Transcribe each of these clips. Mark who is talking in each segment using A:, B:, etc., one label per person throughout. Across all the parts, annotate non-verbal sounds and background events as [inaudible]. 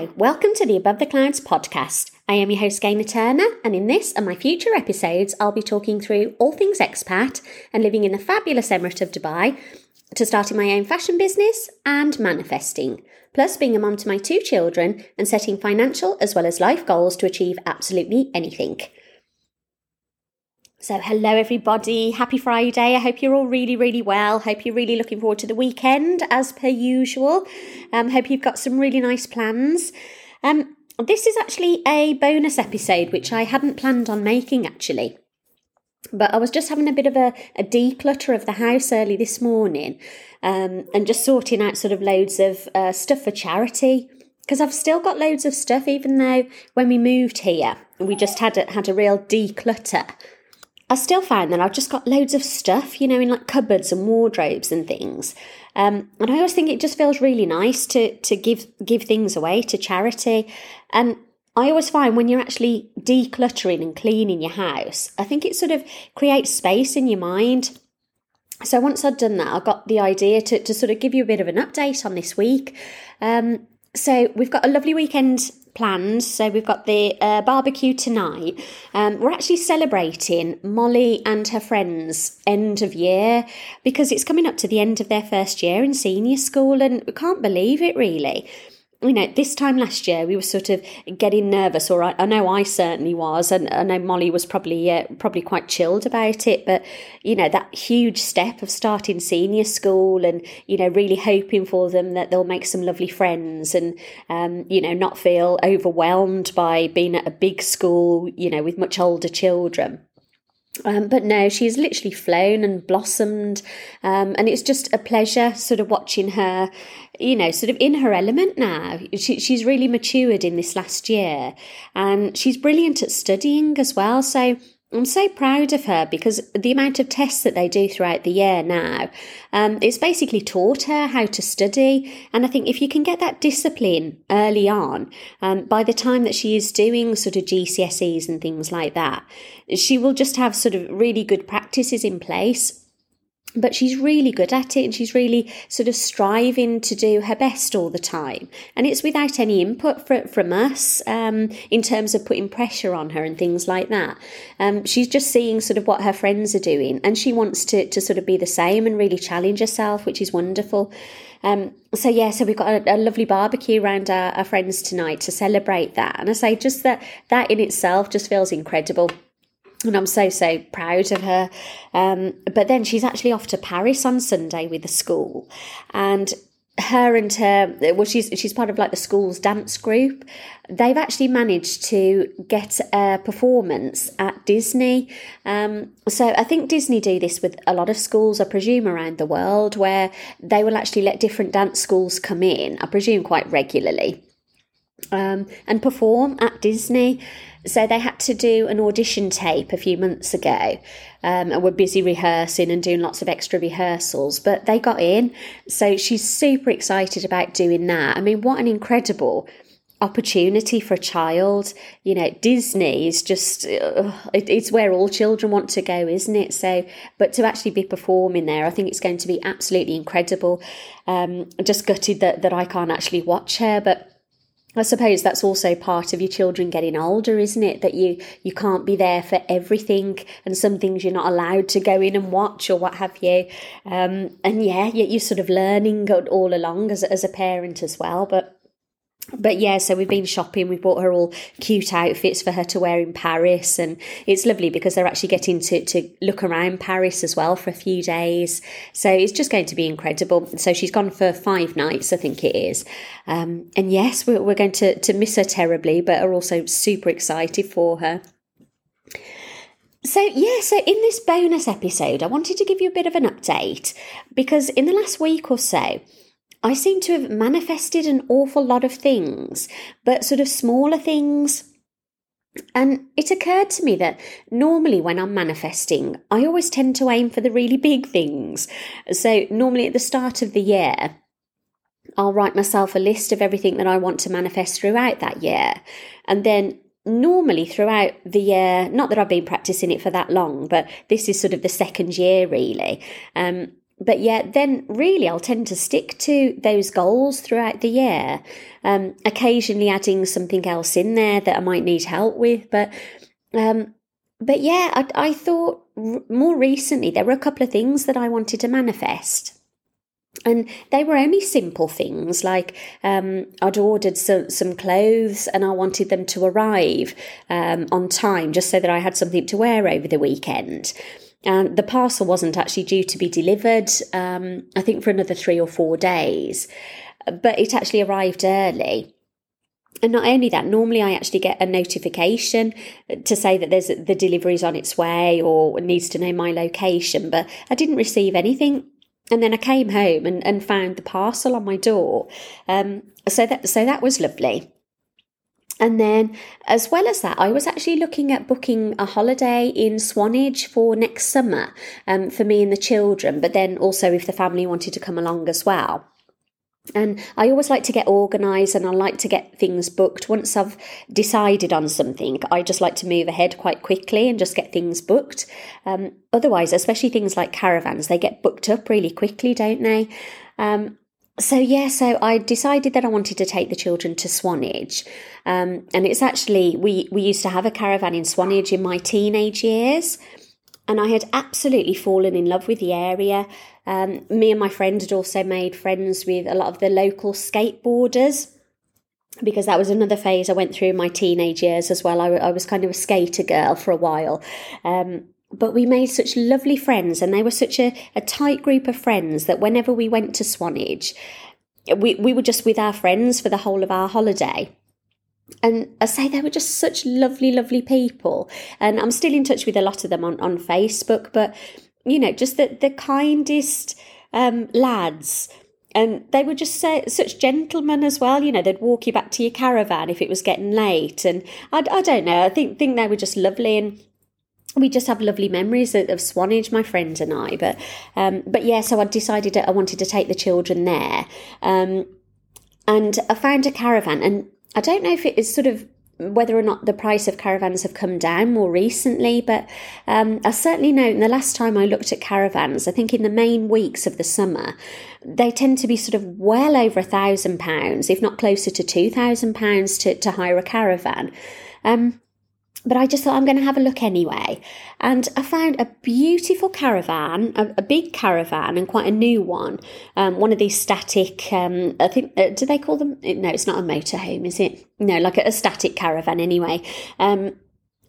A: Welcome to the Above the Clouds podcast. I am your host, Gaynor Turner, and in this and my future episodes, I'll be talking through all things expat and living in the fabulous Emirate of Dubai, to starting my own fashion business and manifesting, plus being a mum to my two children and setting financial as well as life goals to achieve absolutely anything. So, hello everybody. Happy Friday. I hope you're all really, really well. Hope you're really looking forward to the weekend as per usual. Um, hope you've got some really nice plans. Um, this is actually a bonus episode which I hadn't planned on making actually. But I was just having a bit of a, a declutter of the house early this morning um, and just sorting out sort of loads of uh, stuff for charity because I've still got loads of stuff, even though when we moved here, we just had a, had a real declutter I still find that I've just got loads of stuff, you know, in like cupboards and wardrobes and things. Um, and I always think it just feels really nice to to give give things away to charity. And I always find when you're actually decluttering and cleaning your house, I think it sort of creates space in your mind. So once I'd done that, I got the idea to, to sort of give you a bit of an update on this week. Um, so we've got a lovely weekend planned. So we've got the uh, barbecue tonight. Um, we're actually celebrating Molly and her friends' end of year because it's coming up to the end of their first year in senior school, and we can't believe it really you know, this time last year we were sort of getting nervous, or I, I know I certainly was, and I know Molly was probably uh, probably quite chilled about it. But you know, that huge step of starting senior school, and you know, really hoping for them that they'll make some lovely friends, and um, you know, not feel overwhelmed by being at a big school, you know, with much older children. Um, but no, she's literally flown and blossomed. Um, and it's just a pleasure sort of watching her, you know, sort of in her element now. She, she's really matured in this last year and she's brilliant at studying as well. So I'm so proud of her because the amount of tests that they do throughout the year now, um, it's basically taught her how to study. And I think if you can get that discipline early on, um, by the time that she is doing sort of GCSEs and things like that, she will just have sort of really good practices in place but she's really good at it and she's really sort of striving to do her best all the time. And it's without any input for, from us um, in terms of putting pressure on her and things like that. Um, she's just seeing sort of what her friends are doing and she wants to, to sort of be the same and really challenge herself which is wonderful. Um, so yeah so we've got a, a lovely barbecue around our, our friends tonight to celebrate that. And i say just that that in itself just feels incredible and I'm so so proud of her. Um, but then she's actually off to Paris on Sunday with the school, and her and her well she's she's part of like the school's dance group. They've actually managed to get a performance at disney. Um, so i think disney do this with a lot of schools i presume around the world where they will actually let different dance schools come in i presume quite regularly um, and perform at disney so they had to do an audition tape a few months ago um, and were busy rehearsing and doing lots of extra rehearsals, but they got in. So she's super excited about doing that. I mean, what an incredible opportunity for a child. You know, Disney is just, uh, it, it's where all children want to go, isn't it? So, but to actually be performing there, I think it's going to be absolutely incredible. Um, just gutted that, that I can't actually watch her, but I suppose that's also part of your children getting older, isn't it? That you you can't be there for everything, and some things you're not allowed to go in and watch or what have you. Um, and yeah, you're sort of learning all along as as a parent as well. But but yeah, so we've been shopping. We've bought her all cute outfits for her to wear in Paris, and it's lovely because they're actually getting to to look around Paris as well for a few days. So it's just going to be incredible. So she's gone for five nights, I think it is. Um, and yes, we're, we're going to to miss her terribly, but are also super excited for her. So, yeah, so in this bonus episode, I wanted to give you a bit of an update because in the last week or so, I seem to have manifested an awful lot of things, but sort of smaller things. And it occurred to me that normally when I'm manifesting, I always tend to aim for the really big things. So, normally at the start of the year, I'll write myself a list of everything that I want to manifest throughout that year. And then normally throughout the year, not that I've been practicing it for that long, but this is sort of the second year really. Um, but yeah, then really I'll tend to stick to those goals throughout the year. Um, occasionally adding something else in there that I might need help with, but um, but yeah, I, I thought r- more recently there were a couple of things that I wanted to manifest. And they were only simple things like um, I'd ordered some, some clothes and I wanted them to arrive um, on time just so that I had something to wear over the weekend. And the parcel wasn't actually due to be delivered, um, I think, for another three or four days, but it actually arrived early. And not only that, normally I actually get a notification to say that there's the delivery's on its way or needs to know my location, but I didn't receive anything. And then I came home and, and found the parcel on my door. Um, so that so that was lovely. And then, as well as that, I was actually looking at booking a holiday in Swanage for next summer um, for me and the children, but then also if the family wanted to come along as well. And I always like to get organised and I like to get things booked. Once I've decided on something, I just like to move ahead quite quickly and just get things booked. Um, otherwise, especially things like caravans, they get booked up really quickly, don't they? Um, so yeah, so I decided that I wanted to take the children to Swanage, um, and it's actually we we used to have a caravan in Swanage in my teenage years, and I had absolutely fallen in love with the area. Um, me and my friend had also made friends with a lot of the local skateboarders because that was another phase I went through in my teenage years as well. I, I was kind of a skater girl for a while. Um, but we made such lovely friends and they were such a, a tight group of friends that whenever we went to Swanage, we, we were just with our friends for the whole of our holiday. And I say they were just such lovely, lovely people. And I'm still in touch with a lot of them on, on Facebook, but you know, just the, the kindest um, lads. And they were just so, such gentlemen as well. You know, they'd walk you back to your caravan if it was getting late. And I, I don't know, I think, think they were just lovely. And we just have lovely memories of, Swanage, my friends and I. But um, but yeah, so I decided I wanted to take the children there, um, and I found a caravan, and I don't know if it is sort of whether or not the price of caravans have come down more recently, but um, I certainly know in the last time I looked at caravans, I think in the main weeks of the summer, they tend to be sort of well over a thousand pounds, if not closer to two thousand pounds to to hire a caravan. Um, but I just thought I'm going to have a look anyway. And I found a beautiful caravan, a, a big caravan, and quite a new one. Um, one of these static, um, I think, uh, do they call them? No, it's not a motorhome, is it? No, like a, a static caravan anyway. Um,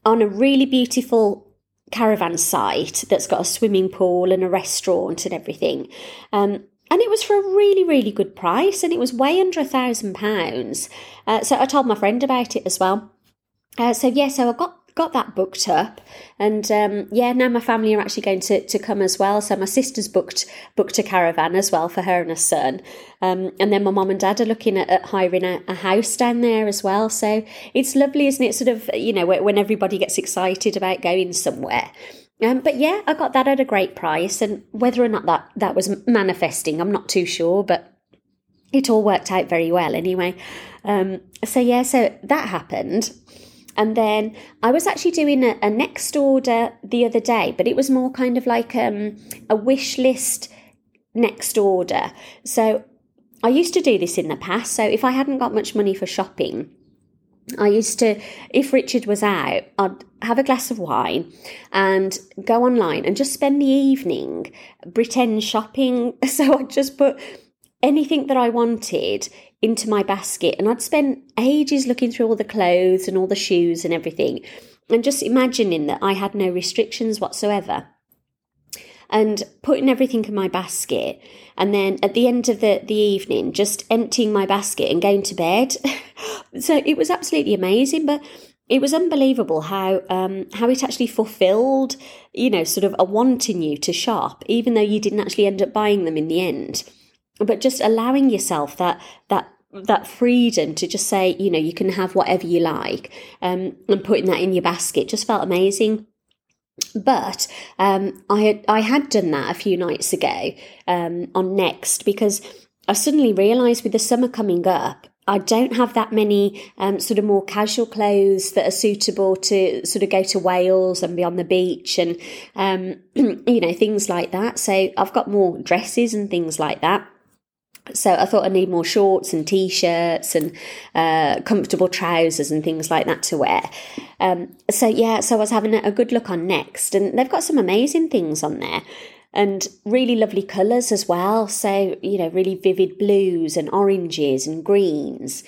A: on a really beautiful caravan site that's got a swimming pool and a restaurant and everything. Um, and it was for a really, really good price, and it was way under a thousand pounds. Uh, so I told my friend about it as well. Uh, so yeah, so I got got that booked up, and um, yeah, now my family are actually going to, to come as well. So my sister's booked booked a caravan as well for her and her son, um, and then my mum and dad are looking at, at hiring a, a, house down there as well. So it's lovely, isn't it? Sort of you know when everybody gets excited about going somewhere. Um, but yeah, I got that at a great price, and whether or not that that was manifesting, I'm not too sure, but it all worked out very well anyway. Um, so yeah, so that happened. And then I was actually doing a, a, next order the other day, but it was more kind of like um, a wish list next order. So I used to do this in the past. So if I hadn't got much money for shopping, I used to, if Richard was out, I'd have a glass of wine and go online and just spend the evening pretend shopping. [laughs] So I'd just put anything that I wanted into my basket and I'd spend ages looking through all the clothes and all the shoes and everything and just imagining that I had no restrictions whatsoever. And putting everything in my basket and then at the end of the, the evening just emptying my basket and going to bed. [laughs] So it was absolutely amazing but it was unbelievable how um, how it actually fulfilled you know sort of a wanting you to shop even though you didn't actually end up buying them in the end but just allowing yourself that that that freedom to just say you know you can have whatever you like um, and putting that in your basket just felt amazing but um, I had I had done that a few nights ago um, on Next because I suddenly realised with the summer coming up, I don't have that many um, sort of more casual clothes that are suitable to sort of go to Wales and be on the beach and, um, [clears throat] you know, things like that. So I've got more dresses and things like that. So I thought I need more shorts and t-shirts and uh, comfortable trousers and things like that to wear. Um, so yeah, so I was having a good look on Next, and they've got some amazing things on there and really lovely colours as well. So, you know, really vivid blues and oranges and greens.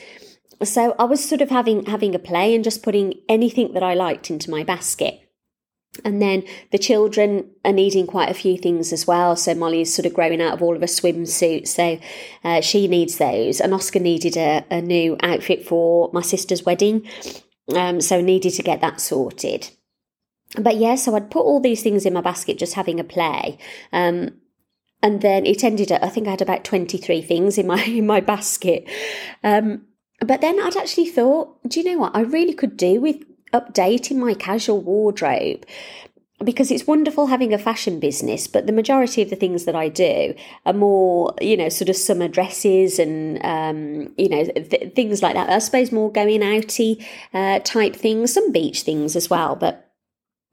A: So I was sort of having having a play and just putting anything that I liked into my basket. And then the children are needing quite a few things as well. So Molly's sort of growing out of all of her swimsuits, so uh, she needs those. And Oscar needed a, a new outfit for my sister's wedding, um, so needed to get that sorted but yeah, so I'd put all these things in my basket just having a play. Um, and then it ended up, I think I had about 23 things in my, [laughs] in my basket. Um, but then I'd actually thought, do you know what? I really could do with updating my casual wardrobe because it's wonderful having a fashion business, but the majority of the things that I do are more, you know, sort of summer dresses and, um, you know, th- things like that. I suppose more going outy uh, type things, some beach things as well, but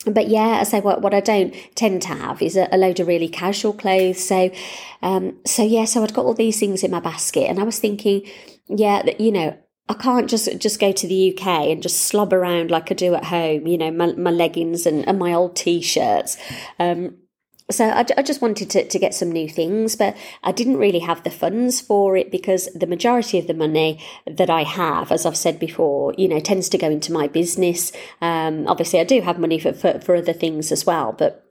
A: but yeah, I say what what I don't tend to have is a, a load of really casual clothes. So, um, so yeah, so I'd got all these things in my basket, and I was thinking, yeah, you know, I can't just just go to the UK and just slob around like I do at home. You know, my, my leggings and, and my old t-shirts. Um, so I, I, just wanted to, to get some new things, but I didn't really have the funds for it because the majority of the money that I have, as I've said before, you know, tends to go into my business. Um, obviously, I do have money for, for, for other things as well, but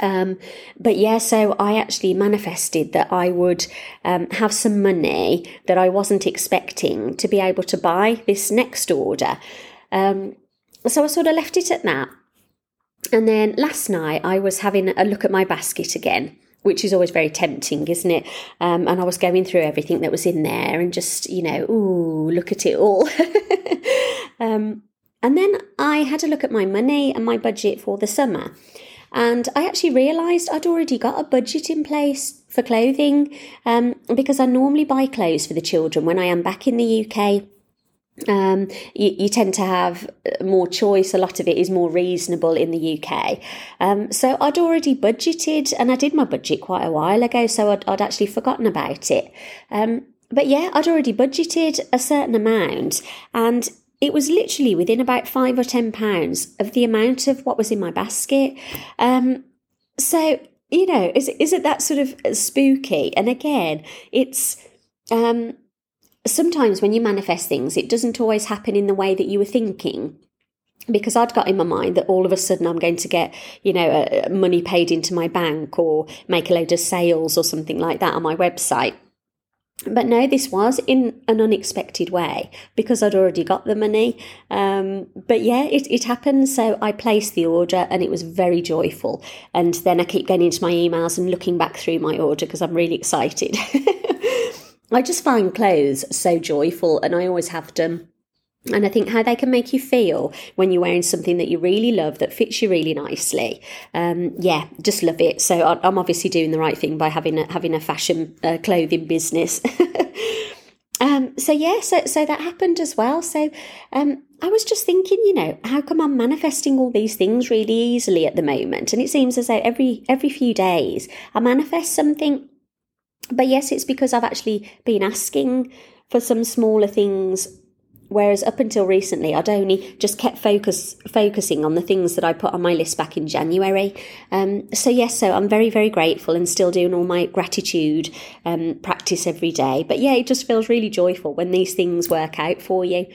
A: um, but yeah, so I actually manifested that I would um, have some money that I wasn't expecting to be able to buy this next order. Um, so I sort of left it at that. And then last night I was having a look at my basket again, which is always very tempting, isn't it? Um, and I was going through everything that was in there and just, you know, ooh, look at it all. [laughs] um, and then I had a look at my money and my budget for the summer. And I actually realised I'd already got a budget in place for clothing um, because I normally buy clothes for the children when I am back in the UK um, you, you, tend to have more choice. A lot of it is more reasonable in the UK. Um, so I'd already budgeted, and I did my budget quite a while ago, so I'd, I'd actually forgotten about it. Um, but yeah, I'd already budgeted a certain amount, and it was literally within about five or ten pounds of the amount of what was in my basket. Um, so you know, is is it that sort of spooky? And again, it's um, sometimes when you manifest things, it doesn't always happen in the way that you were thinking. Because I'd got in my mind that all of a sudden I'm going to get, you know, uh, money paid into my bank or make a load of sales or something like that on my website. But no, this was in an unexpected way because I'd already got the money. Um, but yeah, it, it happened. So I placed the order and it was very joyful. And then I keep going into my emails and looking back through my order because I'm really [laughs] excited. [laughs] I just find clothes so joyful and I always have done. And I think how they can make you feel when you're wearing something that you really love that fits you really nicely. Um, yeah, just love it. So I'm obviously doing the right thing by having a, having a fashion uh, clothing business. [laughs] um, so yeah, so so that happened as well. So um, I was just thinking, you know, how come I'm manifesting all these things really easily at the moment? And it seems as though every every few days I manifest something but yes, it's because I've actually been asking for some smaller things whereas up until recently i'd only just kept focus focusing on the things that i put on my list back in january. Um, so yes so i'm very very grateful and still doing all my gratitude um, practice every day. But yeah it just feels really joyful when these things work out for you.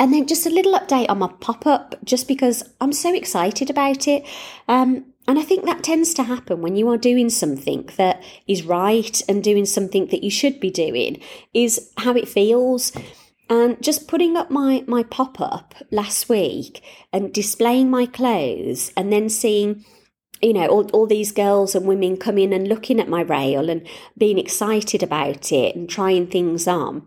A: And then just a little update on my pop-up just because i'm so excited about it. Um, and I think that tends to happen when you are doing something that is right and doing something that you should be doing, is how it feels. And just putting up my, my pop up last week and displaying my clothes and then seeing, you know, all, all these girls and women come in and looking at my rail and being excited about it and trying things on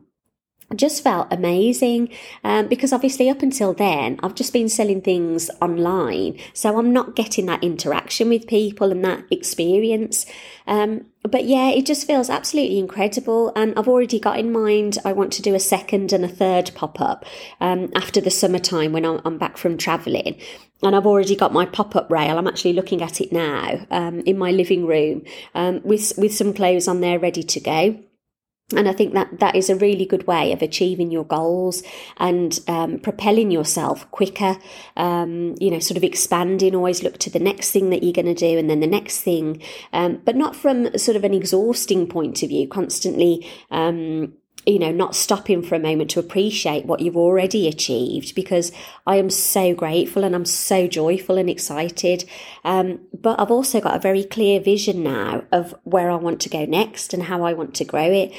A: just felt amazing um, because obviously up until then I've just been selling things online. So I'm not getting that interaction with people and that experience. Um, but yeah, it just feels absolutely incredible. And I've already got in mind I want to do a second and a third pop up um, after the summertime when I'm, I'm back from traveling. And I've already got my pop up rail. I'm actually looking at it now um, in my living room um, with with some clothes on there ready to go and I think that that is a really good way of achieving your goals and um, propelling yourself quicker. Um, you know, sort of expanding. Always look to the next thing that you're going to do, and then the next thing, um, but not from sort of an exhausting point of view. Constantly, um, you know, not stopping for a moment to appreciate what you've already achieved because I am so grateful and I'm so joyful and excited. Um, but I've also got a very clear vision now of where I want to go next and how I want to grow it.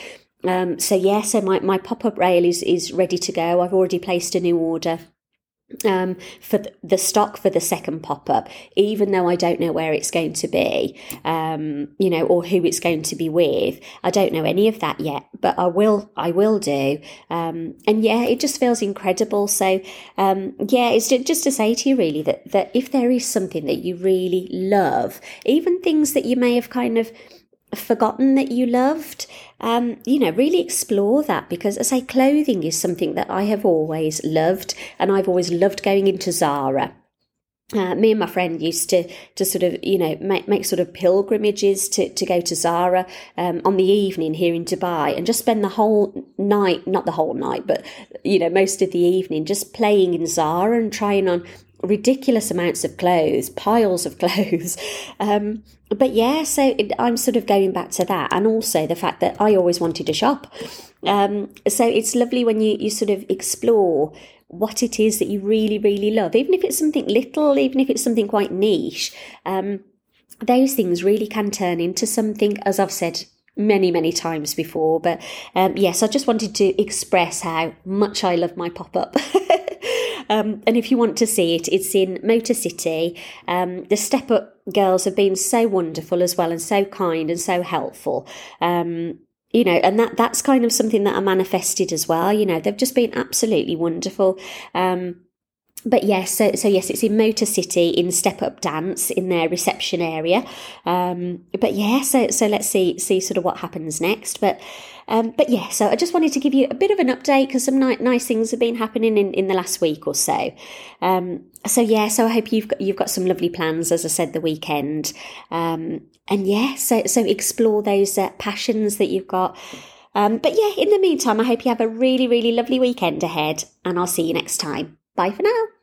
A: Um, so yeah, so my, my pop-up rail is, is ready to go. I've already placed a new order um, for the stock for the second pop up, even though I don't know where it's going to be, um, you know, or who it's going to be with. I don't know any of that yet, but I will. I will do. Um, and yeah, it just feels incredible. So um, yeah, it's just to say to you really that that if there is something that you really love, even things that you may have kind of forgotten that you loved, um, you know, really explore that because, as I say, clothing is something that I have always loved, and I've always loved going into Zara. Uh, me and my friend used to to sort of you know make, make sort of pilgrimages to, to go to Zara um, on the evening here in Dubai and just spend the whole night not the whole night but you know most of the evening just playing in Zara and trying on ridiculous amounts of clothes, piles of [laughs] clothes. Um, but yeah, so it, I'm sort of going back to that, and also the fact that I always wanted to shop. Um, so it's lovely when you you sort of explore what it is that you really really love, even if it's something little, even if it's something quite niche. Um, those things really can turn into something, as I've said many, many times before. But um, yes, I just wanted to express how much I love my pop up. [laughs] Um, and if you want to see it, it's in Motor City. Um, the Step Up girls have been so wonderful as well and so kind and so helpful. Um, you know, and that that's kind of something that I manifested as well. You know, they've just been absolutely wonderful. Um, but yes, so, so yes, it's in Motor City in Step Up Dance in their reception area. Um, but yeah, so so let's see see sort of what happens next. But um, but yeah, so I just wanted to give you a bit of an update because some ni- nice things have been happening in, in the last week or so. Um, so yeah, so I hope you've got you've got some lovely plans, as I said, the weekend. Um, and yeah, so so explore those uh, passions that you've got. Um, but yeah, in the meantime, I hope you have a really really lovely weekend ahead, and I'll see you next time. Bye for now.